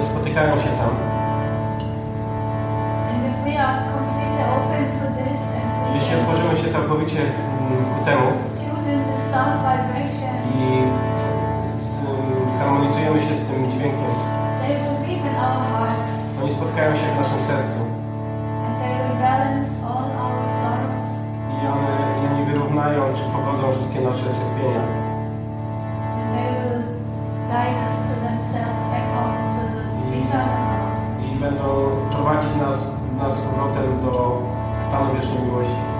spotykają się tam. Jeśli otworzymy się całkowicie mm, ku temu i mm, zharmonizujemy się z tym dźwiękiem, oni spotkają się w naszym sercu. I, one, oni wyrównają czy pogodzą wszystkie nasze cierpienia. And they will guide us I będą prowadzić nas, nas z powrotem do stanu wiecznej miłości.